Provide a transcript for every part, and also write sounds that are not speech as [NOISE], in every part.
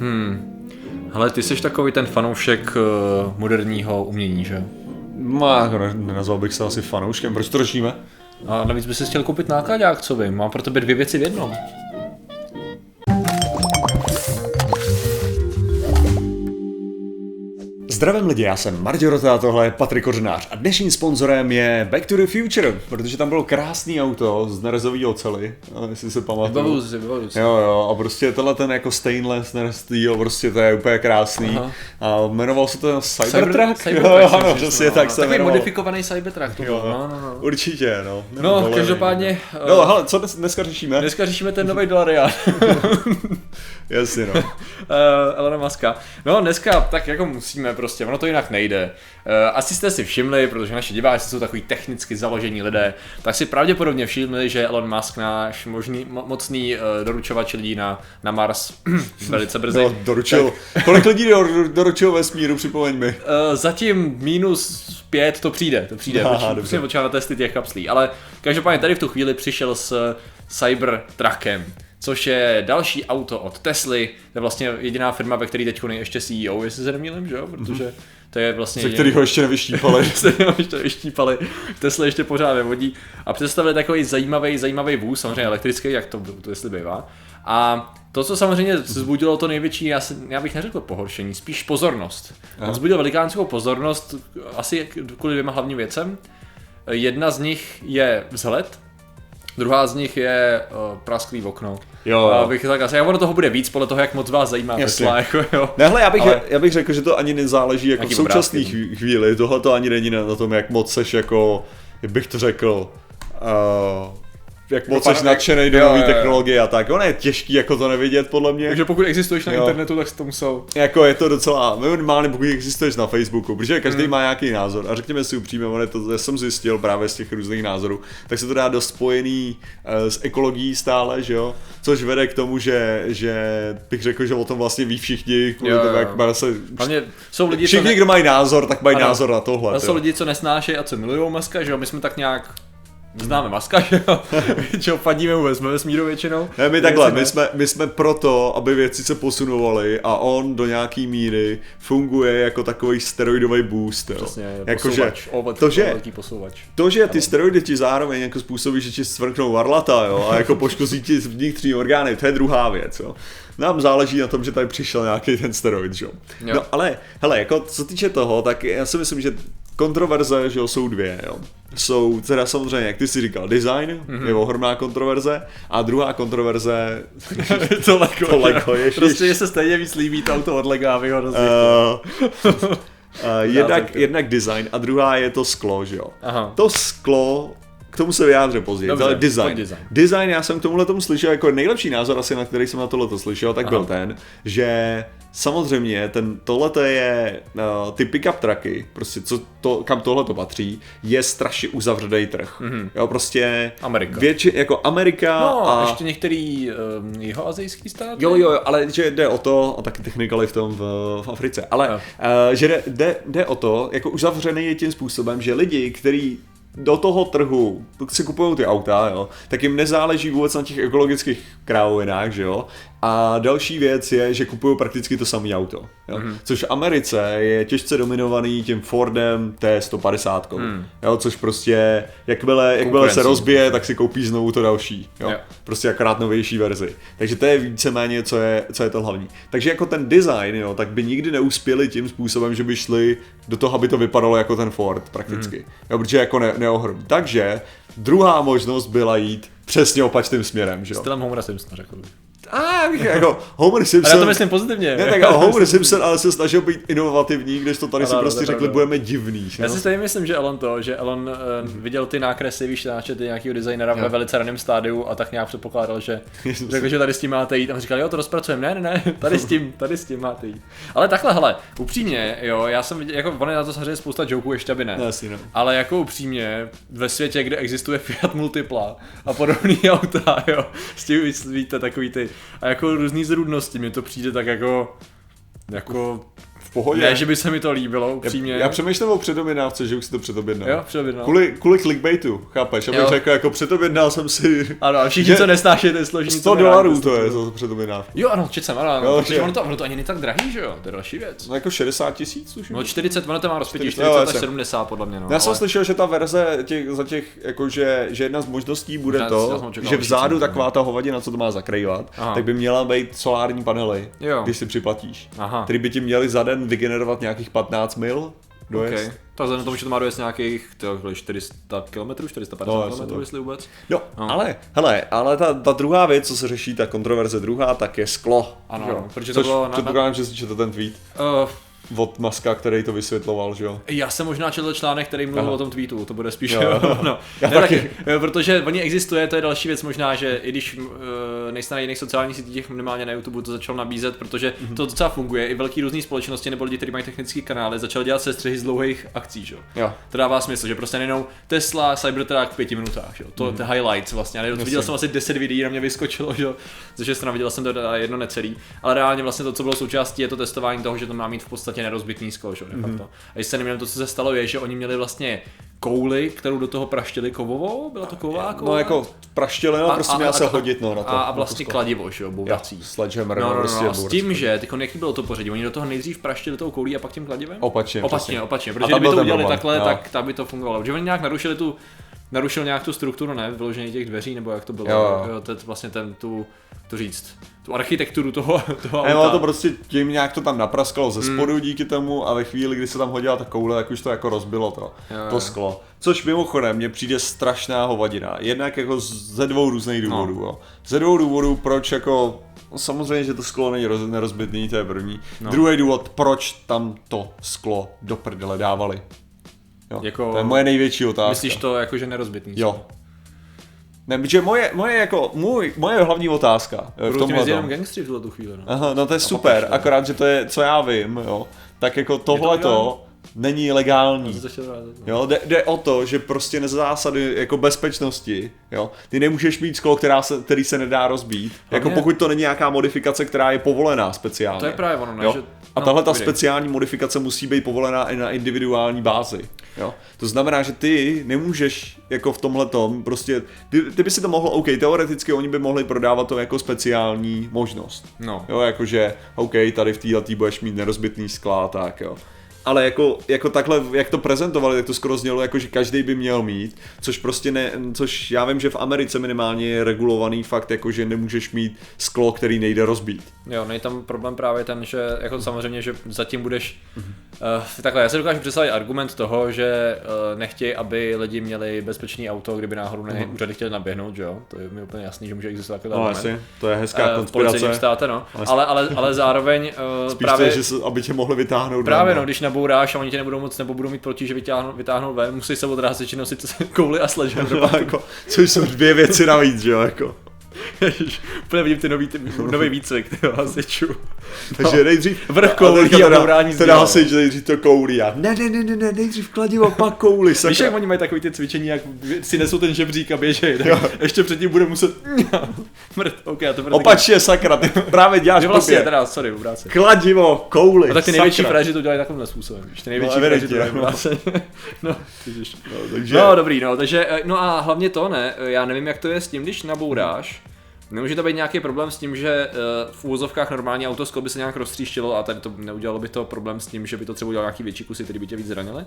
Hmm. Ale ty jsi takový ten fanoušek uh, moderního umění, že? No, jako ne, nenazval bych se asi fanouškem, proč to řešíme? A navíc by si chtěl koupit nákladák, co vím. Mám pro tebe dvě věci v jednom. Zdravím lidi, já jsem Marďo Rota a tohle je Patrik Kořenář a dnešním sponzorem je Back to the Future, protože tam bylo krásný auto z nerezový ocely, jestli se pamatuju. Vybavuju si, vybavuju si. Jo, jo, a prostě tenhle ten jako stainless nerez steel, prostě to je úplně krásný. Aha. A jmenoval se to Cybertruck? Cybertruck, jo, jo, ano, přesně říkal, tak no. se Takový jmenoval. modifikovaný Cybertruck to Jo, bylo, no, no, no. Určitě, no. No, Dovolený. každopádně, No, eh, hele, co dnes, dneska řešíme? Dneska řešíme ten nový Dolarian. [LAUGHS] Jasně, no. uh, Elona Muska. No dneska tak jako musíme prostě, ono to jinak nejde. Uh, asi jste si všimli, protože naši diváci jsou takový technicky založení lidé, tak si pravděpodobně všimli, že Elon Musk, náš možný, mo- mocný uh, doručovač lidí na, na Mars, [CLEARS THROAT] velice brzy. No, doručil. [LAUGHS] Kolik lidí do, doručil vesmíru, připomeň mi. Uh, zatím minus pět to přijde, to přijde, Aha, musíme počítat na testy těch kapslí, ale každopádně tady v tu chvíli přišel s Cybertruckem, což je další auto od Tesly, to je vlastně jediná firma, ve které teď je ještě CEO, jestli se nemýlím, že jo, protože to je vlastně Ze jediný- kterého ještě nevyštípali. [LAUGHS] se ještě vyštípali, Tesla ještě pořád nevodí a představili takový zajímavý, zajímavý vůz, samozřejmě elektrický, jak to, to jestli bývá. A to, co samozřejmě vzbudilo to největší, já, si, já bych neřekl pohoršení, spíš pozornost. On vzbudil velikánskou pozornost asi kvůli dvěma hlavním věcem. Jedna z nich je vzhled, druhá z nich je uh, prasklý okno. Jo, A jo. Abych tak asi, ono toho bude víc podle toho, jak moc vás zajímá Jasně. Tesla, jako jo. Ne, hele, já bych, Ale- já bych řekl, že to ani nezáleží jako v současné chvíli. Tohle to ani není na na tom, jak moc seš jako, jak bych to řekl, uh, jak moc seš nadšený do nové technologie a tak. Ono je těžký jako to nevidět, podle mě. Takže pokud existuješ na Jo. internetu, tak to musel Jako je to docela, minimálně pokud existuješ na Facebooku, protože každý Hmm. má nějaký názor a řekněme si upřímně, ono je to, já jsem zjistil právě z těch různých názorů, tak se to dá dost spojený uh, s ekologií stále, že jo, což vede k tomu, že, že bych řekl, že o tom vlastně ví všichni, kvůli Jo, tomu, jak má se, Hlavně jsou lidi, všichni, ne... kdo mají názor, tak mají Ano. názor na tohle. Jo. jsou lidi, co nesnášejí a co milují Maska, že jo? My jsme tak nějak známe Maska, [LAUGHS] že jo? Většinou fandíme mu ve vesmíru většinou. Ne, my takhle, my jsme, my jsme proto, aby věci se posunovaly a on do nějaký míry funguje jako takový steroidový boost, jo. Přesně, Jakože posouvač, ovod, to, že, velký posouvač. to, že ty steroidy ti zároveň jako způsobí, že ti svrknou varlata, jo, a jako [LAUGHS] poškozí ti vnitřní orgány, to je druhá věc, jo. Nám záleží na tom, že tady přišel nějaký ten steroid, jo. Jo. No ale, hele, jako co týče toho, tak já si myslím, že kontroverze, že jo, jsou dvě, jo. Jsou teda samozřejmě, jak ty si říkal, design, Mhm. mm-hmm. je ohromná kontroverze, a druhá kontroverze, [LAUGHS] to Lego, To Lego, ježiš. Prostě, že se stejně víc líbí to auto od Lega a vy ho. Uh, uh, [LAUGHS] jednak, jednak design a druhá je to sklo, že jo. Aha. To sklo, tomu se vyjádřím později, Dobře, ale design. design. design. já jsem k tomuhle tomu slyšel jako nejlepší názor asi, na který jsem na tohle slyšel, tak Aha. byl ten, že samozřejmě ten, tohleto je, uh, ty pick-up trucky, prostě co to, kam tohle to patří, je strašně uzavřený trh. Mm-hmm. Jo, prostě Amerika. Větši, jako Amerika No, a... ještě některý um, jeho azijský stát? Jo, jo, jo, ale že jde o to, a taky technikali v tom v, v Africe, ale uh, že jde, jde, jde o to, jako uzavřený je tím způsobem, že lidi, kteří do toho trhu si kupují ty auta, jo, tak jim nezáleží vůbec na těch ekologických krávovinách, že jo. A další věc je, že kupují prakticky to samé auto. Jo? Mm-hmm. Což v Americe je těžce dominovaný tím Fordem T150. Mm. Jo, což prostě, jakmile, jakmile se rozbije, tak si koupí znovu to další. Jo? Jo. prostě akorát novější verzi. Takže to je víceméně, co je, co je to hlavní. Takže jako ten design, jo, tak by nikdy neuspěli tím způsobem, že by šli do toho, aby to vypadalo jako ten Ford prakticky. Mm. Jo, protože jako ne, neohromí. Takže druhá možnost byla jít přesně opačným směrem, že jo. Stylem Homera Simpsona, řekl bych. A jako Homer Simpson... Ale já to myslím pozitivně. Ne, tak ale [LAUGHS] Homer Simpson ale se snažil být inovativní, když to tady Ano, si prostě řekli, pravda. budeme divný. Já no. si stejně myslím, že Elon to, že Elon uh, viděl ty nákresy, víš, náčety nějakého designera ve velice raném stádiu a tak nějak předpokládal, že [LAUGHS] řekl, že tady s tím máte jít. A on říkal, jo, to rozpracujeme. Ne, ne, ne, [LAUGHS] tady s tím, tady s tím máte jít. Ale takhle, hele, upřímně, jo, já jsem viděl, jako on je na to samozřejmě spousta joků, ještě by ne. No, jasně, no. Ale jako upřímně, ve světě, kde existuje Fiat Multipla a podobný auta, jo, s tím víte takový ty, a jako různý zrůdnosti, mi to přijde tak jako, jako v pohodě. Ne, že by se mi to líbilo, upřímně. Já přemýšlím o předobjednávce, že už si to předobjednal. Jo, předobjednal. Kvůli, kvůli clickbaitu, chápeš? Abych Jo. řekl, jako předobjednal jsem si Ano, a všichni, Že- co nesnášíte složení. 100 dolarů to je za předobjednávku. Jo, ano, čet jsem, ano, ano. Jo, že- ono to, ono to ani není tak drahý, že jo, to je další věc. No jako 60 tisíc už. No 40, ono to má rozpětí 40, 40 jo, až jasně. 70 podle mě, no. Já jsem slyšel, že ta verze těch, za těch, jakože, že jedna z možností bude Já- já to, že vzadu taková ta hovadina, co to má zakrývat, tak by měla být solární panely, když si připlatíš. Aha. Který by ti měli za den vygenerovat nějakých 15 mil dojezd. Okay. Tak vzhledem tomu, že to má dojezd nějakých tyhle, 400 km, 450 No, km, to. jestli vůbec. Jo, No. ale, hele, ale ta, ta druhá věc, co se řeší, ta kontroverze druhá, tak je sklo. Ano, jo. protože to Což bylo na- předpokládám, že si četl ten tweet Uh, od Maska, který to vysvětloval, že jo. já jsem možná četl článek, který mluvil Aha. o tom tweetu, to bude spíš Jo, jo. [LAUGHS] no. Já ne, taky. taky, jo, protože oni existuje, to je další věc možná, že i když uh, nejste na jiných sociálních sítích, minimálně na YouTube to začal nabízet, protože Mhm. to docela funguje, i velký různý společnosti nebo lidi, kteří mají technické kanály, začali dělat sestřihy z dlouhých akcí, že? jo. Jo. To dává smysl, že prostě nejenom Tesla, Cybertruck v pěti minutách, že? jo. to, to highlights vlastně. Já viděl jsem asi 10 videí, na mě vyskočilo, že? jo. ze šest stran viděl jsem to jedno necelý, ale reálně vlastně to, co bylo součástí, je to testování toho, že to má mít v podstatě nerozbitný sklo, že? facto. A když se neměl to, co se stalo, je, že oni měli vlastně kouli, kterou do toho praštili kovovou, byla to kovová koule? No jako praštěleno, prostě měla se a- hodit, no, na to. a, a to vlastně sklo. kladivo, že jo, bourací. Sledgehammer, No, no, no, prostě no, a s bourací. tím, že, tyko, jaký bylo to pořadí? Oni do toho nejdřív praštili tou koulí a pak tím kladivem? Opačně, Opačně, přesně. opačně, protože kdyby to udělali takhle, jo. tak, tak by to fungovalo. Protože oni nějak narušili tu, narušil nějak tu strukturu, ne, vyložení těch dveří, nebo jak to bylo, Jo, jo. jo to je vlastně ten, tu, to říct, tu architekturu toho, [LAUGHS] toho Ne, auta. to prostě tím nějak to tam napraskalo ze Hmm. spodu díky tomu a ve chvíli, kdy se tam hodila ta koule, tak už to jako rozbilo to, Jo, to sklo. Což mimochodem mně přijde strašná hovadina. Jednak jako ze dvou různých důvodů. No. Jo. Ze dvou důvodů, proč jako No samozřejmě, že to sklo není roz, nerozbitný, to je první. No. No. Druhý důvod, proč tam to sklo do prdele dávali. Jo. Jako- To je moje největší otázka. Myslíš to jako, že nerozbitný? Jo. Ne, protože moje, moje, jako, můj, moje hlavní otázka v Budou tím jezdit jenom gangstři v tu chvíli, no. Aha, no to je super, pašle. akorát, že to je, co já vím, jo, tak jako tohle to není legální. To no. Jo, jde, jde o to, že prostě na zásady jako bezpečnosti, jo, ty nemůžeš mít sklo, která se, který se nedá rozbít, jako Hlavně- pokud to není nějaká modifikace, která je povolená speciálně. To je právě ono, ne, jo? že- A no, tahle ta speciální modifikace musí být povolená i na individuální bázi. Jo? To znamená, že ty nemůžeš jako v tomhle tom prostě, ty, ty by si to mohl, OK, teoreticky oni by mohli prodávat to jako speciální možnost. No. Jo, jakože, OK, tady v této budeš mít nerozbitný skla, tak jo. Ale jako, jako takhle, jak to prezentovali, tak to skoro znělo, jako že každý by měl mít, což prostě ne, což já vím, že v Americe minimálně je regulovaný fakt, jako že nemůžeš mít sklo, který nejde rozbít. Jo, nej tam problém právě ten, že jako samozřejmě, že zatím budeš uh, takhle, já si dokážu představit argument toho, že uh, nechtějí, aby lidi měli bezpečný auto, kdyby náhodou ne, úřady chtěli naběhnout, že jo, to je mi úplně jasný, že může existovat takový No argument. jasně, to je hezká v policejním konspirace. státě, no. Ale- Ale, ale, zároveň uh, Spíš právě, to je, že se, aby tě mohli vytáhnout právě ven, no, když nabouráš a oni tě nebudou moc, nebo budou mít proti, že vytáhnou, vytáhnou ven, musí se odrazit, že nosit [LAUGHS] kouli a sledgehammer. [LAUGHS] no, jako, což jsou dvě věci navíc, že jo, jako. Ježiš, úplně vidím ty nový, ty, nový výcvik, ty hasičů. Takže nejdřív... Vrch a koulí a teda- bourání Teda hasič nejdřív to koulí a ne, ne, ne, ne, ne, nejdřív kladivo, pak kouli, [LAUGHS] Víš, jak sakra. oni mají takový ty cvičení, jak si nesou ten žebřík a běžej, tak ještě předtím bude muset... [LAUGHS] Mrt, ok, a to bude Opačně, sakra, ty právě děláš Že vlastně, teda, sorry, obráceně. Kladivo, kouli, A tak ty největší sakra. frajeři to dělají takovýmhle způsobem, víš, ty největší No, frajeři to dělají. [LAUGHS] No, ježiš. No, takže... No, dobrý, no, takže, eh, no a hlavně to, ne, eh, já nevím, jak to je s tím, když nabouráš, Nemůže to být nějaký problém s tím, že eh, v úvozovkách normálně autosklo by se nějak roztříštilo a tady to neudělalo by to problém s tím, že by to třeba udělal nějaký větší kusy, který by tě víc zranili?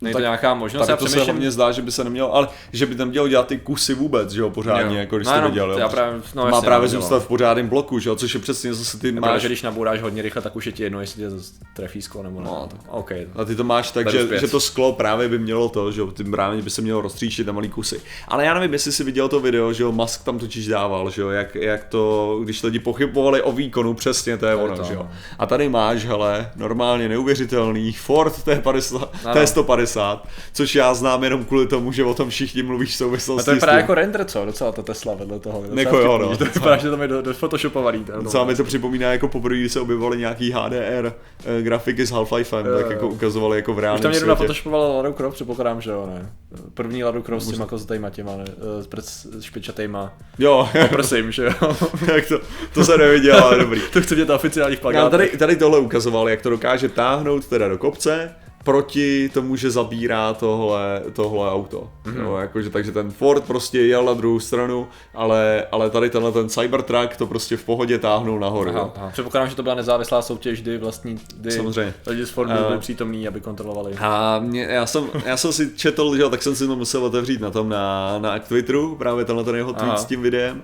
To tak nějaká možnost? Tady to se hlavně zdá, že by se nemělo, ale že by tam měl dělat ty kusy vůbec, že jo, pořádně, Jo. jako když No, to viděl, jo. já právě- no, má právě no, zůstat v pořádném bloku, že jo, což je přesně zase ty Máš... máš, že když nabouráš hodně rychle, tak už je ti jedno, jestli tě trefí sklo nebo ne. No, No, tak- OK. a ty to máš tak, Beru že, zpět. že, to sklo právě by mělo to, že jo, ty právě by se mělo roztříštit na malý kusy. Ale já nevím, jestli jsi viděl to video, že jo, Musk tam totiž dával, že jo, jak, jak to, když lidi pochybovali o výkonu, přesně to je ono, to, že jo. A tady máš, hele, normálně neuvěřitelný Ford T50, Ano. T150, což já znám jenom kvůli tomu, že o tom všichni mluví v souvislosti A to je právě jako render, co? Docela ta Tesla vedle toho. Docela Jako jo, no. To vypadá, že tam je do, do photoshopovaný. To, Docela mi to připomíná jako poprvé, kdy se objevovaly nějaký HDR eh, grafiky s Half-Lifem, Jo, tak jako ukazovali jako v Už reálném tam někdo nafotoshopoval Lara Croft, předpokládám, že jo, ne? První Lara Croft s těma kozatejma těma, ne? Eh, S špičatejma. Jo, Prosím, že jo. [LAUGHS] Jak to, to se neviděl, ale dobrý. [LAUGHS] to chci vidět na oficiálních Já plakátech. tady, tady tohle ukazoval, jak to dokáže táhnout teda do kopce, proti tomu, že zabírá tohle, tohle auto. Mhm. Mm-hmm. Jo, jakože, takže ten Ford prostě jel na druhou stranu, ale, ale tady tenhle ten Cybertruck to prostě v pohodě táhnul nahoru. Aha, aha. Předpokládám, že to byla nezávislá soutěž, kdy vlastní kdy Samozřejmě. lidi z Fordu Eh. byli přítomní, aby kontrolovali. A mě, já, jsem, já jsem si četl, že, tak jsem si to musel otevřít na tom na, na Twitteru, právě tenhle ten jeho tweet Aha. s tím videem.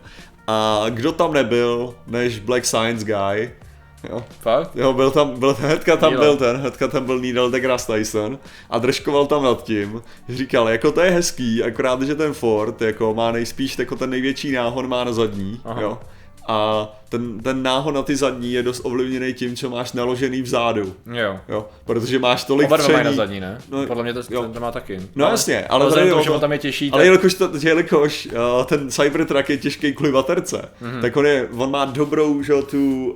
A kdo tam nebyl, než Black Science Guy, jo, Fakt? Jo, byl tam, byl, hnedka tam Neil. byl ten, hnedka tam byl Neil deGrasse Tyson a držkoval tam nad tím, říkal, jako to je hezký, akorát, že ten Ford jako má nejspíš jako ten největší náhon má na zadní, Aha. jo. A ten, ten náhon na ty zadní je dost ovlivněný tím, co máš naložený vzadu, Jo. jo, protože máš tolik Oba dva mají na tření. zadní, ne? No, Podle mě to, jo. ten to má taky. No jasně, ale ale tady vzhledem k jde tomu, o že to- on tam je těžší, Ale tak... jelikož, to, jelikož uh, ten Cybertruck je těžký kvůli baterce, Mhm. mm-hmm. tak on, je, on má dobrou, že tu,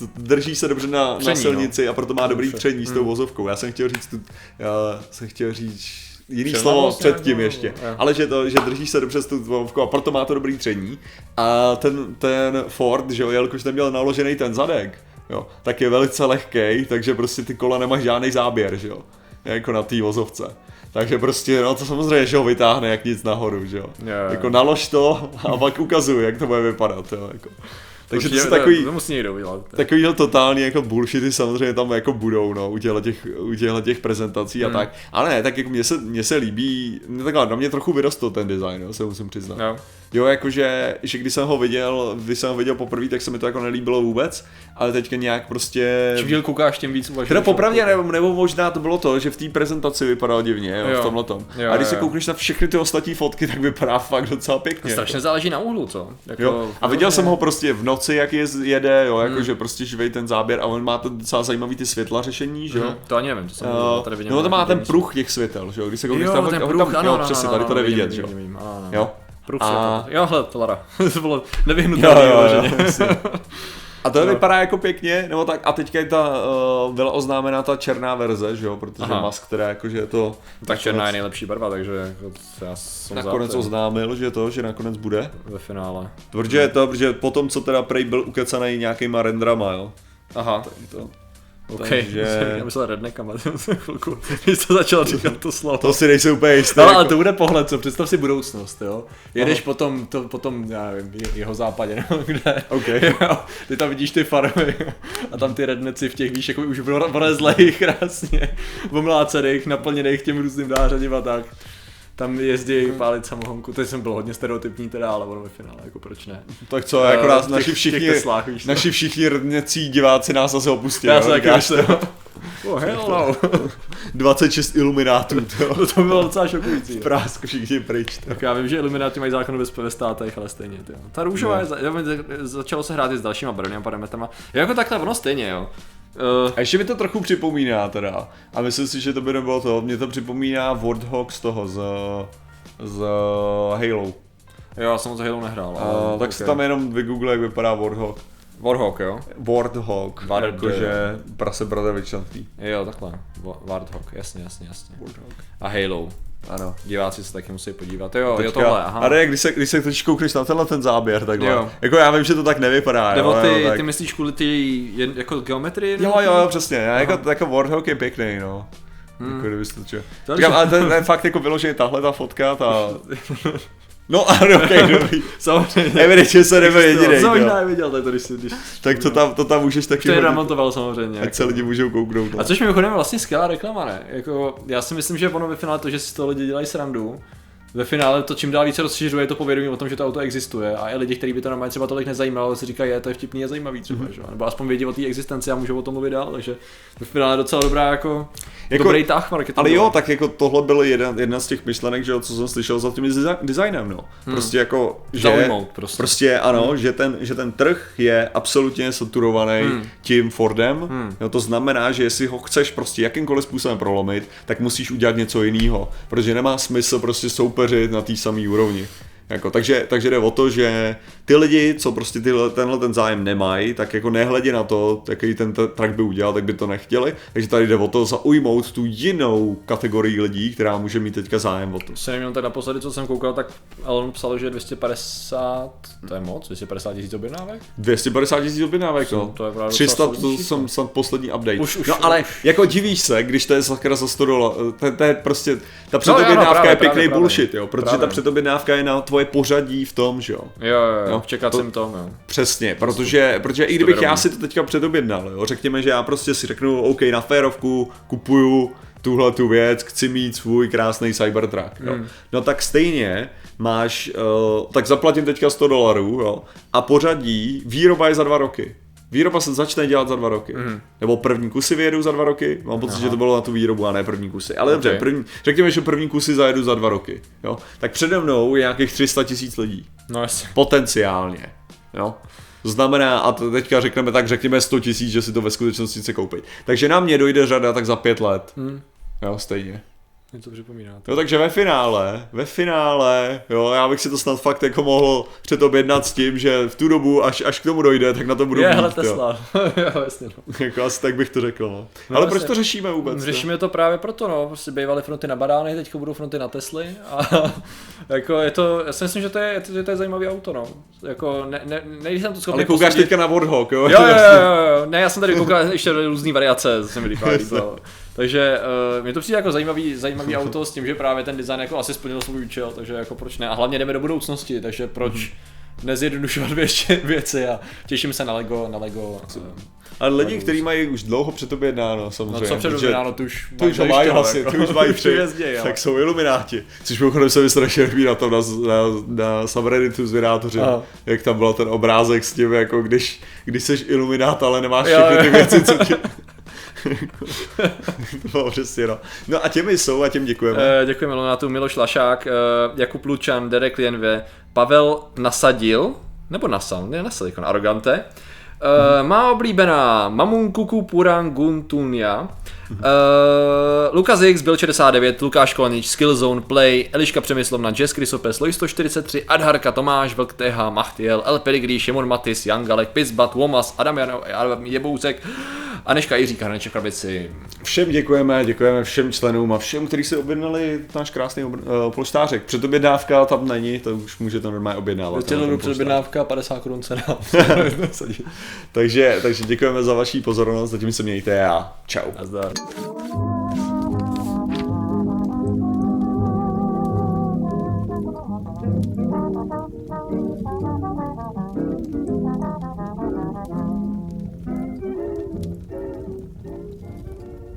uh, drží se dobře na, Tření, na no. silnici a proto má dobrý tření s tou vozovkou. Já jsem chtěl říct tu, já jsem chtěl říct jiný Převládl slovo předtím ještě, jo. ale že to, že drží se dobře s tou vozovkou a proto má to dobrý tření. A ten, ten Ford, že jo, jelikož neměl naložený ten zadek, jo, tak je velice lehký, takže prostě ty kola nemají žádný záběr, že jo, jako na té vozovce. Takže prostě, no to samozřejmě, že ho vytáhne jak nic nahoru, že jo. Jo. Jako nalož to a pak ukazuj, jak to bude vypadat, jo. Jako. Takže to jsou takový, To, musí někdo udělat. takovýhle totální jako bullshity samozřejmě tam jako budou, no, u těchto těch, u těchto těch prezentací a Hmm. tak. Ale ne, tak jako mně se, mně se líbí, no takhle, na mě trochu vyrostl ten design, jo, se musím přiznat. Jo. Jo, jakože, že když jsem ho viděl, když jsem ho viděl poprvé, tak se mi to jako nelíbilo vůbec, ale teďka nějak prostě... Čím díl koukáš, tím víc uvažuješ. Teda popravdě, nebo, nebo možná to bylo to, že v té prezentaci vypadal divně, jo, Jo. v tomhle tom. Jo, A když se jo. koukneš na všechny ty ostatní fotky, tak vypadá fakt docela pěkně. Strašně záleží na úhlu, co? Jako, Jo. A viděl jsem ho prostě v noci, jak je, jede, jo, Hmm. jakože prostě živej ten záběr a on má to docela zajímavý ty světla řešení, že jo. Mhm, To ani nevím, to jsem Uh, tady vidím. no to má ten pruh těch světel, že jo, když se koukneš tam, tam, tam, jo, přesně, tady to vidím, vidět, že jo. Jo. Pruh A-. Jo, to Lara. [LAUGHS] to bylo Jo, nevyhnutelné. jo, jo, jasně. [LAUGHS] A to Jo. vypadá jako pěkně, nebo tak, a teďka je ta, uh, byla oznámena ta černá verze, že jo, protože Aha. Musk teda jakože je to Tak černá je nejlepší barva, takže jako já jsem nakonec to oznámil, že to, že nakonec bude. ve finále. Protože je to, protože potom, co teda prej byl ukecaný nějakýma rendrama, jo. Aha, To, OK. takže- [LAUGHS] Já myslel redneckama, [LAUGHS] chvilku, [LAUGHS] když jsi začal říkat to slovo. to si nejsem úplně jistý. No, jako- ale to bude pohled, co? Představ si budoucnost, jo? Jedeš potom, to, potom, já nevím, je- jeho západě, nebo kde. OK. Jo, ty tam vidíš ty farmy a tam ty redneci v těch, víš, jako už vorezlejch krásně, omlácených, naplněných těm různým nářadím a tak. Tam jezdí pálit samohonku, to jsem byl hodně stereotypní teda, ale ono ve finále, jako proč ne. Tak co, jako nás v naši těch- v všichni, Teslách, víš naši všichni rdněcí diváci nás zase opustí. Já se taky myslím. to? [LAUGHS] Oh, hell no. [LAUGHS] 26 iluminátů, [LAUGHS] to. to bylo docela šokující. Prásk všichni pryč. to. Tak já vím, že Illuminati mají zákon ve, ve státech, ale stejně, ty. jo. Ta růžová No. je, za- začalo se hrát i s dalšíma barevnými parametrama. Jako takhle, ono stejně, jo. Uh, A ještě mi to trochu připomíná teda. A myslím si, že to by nebylo to. Mě to připomíná Warthog z toho, z, z Halo. jo, já jsem moc Halo nehrál. Ale tak ok. si tam jenom vygoogle, jak vypadá Warthog. Warhawk, jo? Warthog, Ward- jakože prase bratravičnatý. Jo, takhle. Wa- Warthog, jasně, jasně, jasně. Warthog. A Halo. Ano. Diváci se taky musí podívat. Jo, jo, Teďka, tohle, aha. A ne, když se, když se totiž koukneš na tenhle ten záběr takhle. Jo. Jako já vím, že to tak nevypadá, Nebo jo, ty, jo, tak. ty myslíš kvůli ty jen, jako geometrii? Jo, jo, jo, přesně, já, jako, jako Warthog je pěkný, no. Hmm. Jako kdybyste to čel. To- Říkám, ale ten, ten fakt jako vyloženě tahle ta fotka, ta... [LAUGHS] No [LAUGHS] ano, okay, [LAUGHS] dobrý. Samozřejmě. Evidentně se nebyl jediný, Co možná neviděl, tak to když si, když... Tak to tam, to tam můžeš taky To je remontoval samozřejmě. ať se jako. lidi můžou kouknout. no. A což mimochodem vlastně skvělá reklama, ne? Jako, já si myslím, že ono ve finále to, že si toho lidi dělají srandu, ve finále to čím dál více rozšiřuje to povědomí o tom, že to auto existuje a i lidi, kteří by to normálně třeba tolik nezajímalo, si říkají, je to je vtipný a zajímavý třeba, Mhm. že? nebo aspoň vědí o té existenci a můžou o tom mluvit dál, takže ve finále docela dobrá jako, Jako- dobrý tah marketingu. Ale jo, tak jako tohle byl jeden, jedna z těch myšlenek, že co jsem slyšel za tím desi- designem, no. Prostě jako, že... Zaujmout prostě. Prostě ano, že, ten, že ten trh je absolutně saturovaný Hmm. tím Fordem. Hmm. Jo, to znamená, že jestli ho chceš prostě jakýmkoliv způsobem prolomit, tak musíš udělat něco jiného, protože nemá smysl prostě soupeřit na té samé úrovni. Jako, takže, takže jde o to, že ty lidi, co prostě tyhle, tenhle ten zájem nemají, tak jako nehledě na to, jaký ten track by udělal, tak by to nechtěli. Takže tady jde o to zaujmout tu jinou kategorii lidí, která může mít teďka zájem o to. Se nevím, tak naposledy, co jsem koukal, tak Elon psal, že 250, to je moc, 250 tisíc objednávek? 250 tisíc objednávek, no. to je právě 300, docela to jsem, jsem poslední update. Už- už- no ale už. jako divíš se, když to je sakra za 100 dolarů, to, to, je prostě, ta no, předobjednávka právě, je pěkný právě, bullshit, jo, protože právě. ta předobjednávka je na tvoje pořadí v tom, že jo. Jo, jo, jo, No, v čekacím to- tom, jo. Přesně, protože, protože i kdybych já si to teďka předobjednal, jo, řekněme, že já prostě si řeknu, OK, na férovku kupuju tuhle tu věc, chci mít svůj krásný Cybertruck, jo. Hmm. No tak stejně máš, uh, tak zaplatím teďka 100 dolarů, jo, a pořadí, výroba je za dva roky. Výroba se začne dělat za dva roky. Mhm. Nebo první kusy vyjedou za dva roky. Mám pocit, že to bylo na tu výrobu a ne první kusy. Ale dobře, Ok. první, řekněme, že první kusy zajedu za dva roky. Jo? Tak přede mnou je nějakých 300 tisíc lidí. No jasně. Potenciálně. Jo? To znamená, a to teďka řekneme tak, řekněme 100 tisíc, že si to ve skutečnosti chce koupit. Takže na mě dojde řada tak za pět let. Hmm. Jo, stejně. Něco připomíná. Jo, takže ve finále, ve finále, jo, já bych si to snad fakt jako mohl předobjednat s tím, že v tu dobu, až, až k tomu dojde, tak na to budu Je, mít, hele jo. Tesla. [LAUGHS] jo, jasně, no. Jako asi tak bych to řekl, no. No, Ale jasně. proč to řešíme vůbec? jo? Řešíme to právě proto, no. Prostě bývaly fronty na barány, teď budou fronty na Tesly a [LAUGHS] jako je to, já si myslím, že to je, že to je zajímavý auto, no. Jako ne, ne, nejsem to schopný Ale koukáš posoudit. teďka na Warthog, jo? Jo, jo, jo, jo, ne, já jsem tady koukal ještě různé variace, to se mi líbilo. [LAUGHS] Takže uh, mě to přijde jako zajímavý, zajímavý [LAUGHS] auto s tím, že právě ten design jako asi splnil svůj účel, takže jako proč ne. A hlavně jdeme do budoucnosti, takže proč nezjednodušovat [LAUGHS] věci, věci a těším se na Lego, na Lego. eh, Ale lidi, kteří mají už dlouho předobjednáno, No samozřejmě. co protože- předobědáno, to už To už ho mají asi, jako. to už mají tři, jezdí, jo. tak jsou ilumináti. Což mimochodem se mi strašně líbí na tom, na, na, na subredditu z jak tam byl ten obrázek s tím, jako když, když jsi iluminát, ale nemáš všechny ty věci, co ti... [LAUGHS] bylo přesně, no. No a těmi jsou a těm děkujeme. Eh, Děkujeme Leonatu, Miloš Lašák, eh, Jakub Lučan, Derek Lienve, Pavel Nasadil, nebo Nasal, ne Nasal, jako arogante. Uh, má oblíbená Mamun Kuku Puran Guntunia, uh, Lukas X byl 69, Lukáš Kolenič, Skillzone, Play, Eliška Přemyslovna, Jess Krysopes, Loj 143, Adharka, Tomáš, Vlk TH, Machtiel, El Pedigree, Šimon Matis, Jan Galek, Pizbat, Womas, Adam, Jan, Adam Jebousek, Aneška Jiřík, Hrneček Krabici. Všem děkujeme, děkujeme všem členům a všem, kteří si objednali náš krásný obr- uh, polštářek. Předobjednávka tam není, to už můžete normálně objednávat. Polštářek. předobjednávka, 50 korun cena. [LAUGHS] [LAUGHS] takže, takže děkujeme za vaši pozornost, zatím se mějte a čau. Nazdar.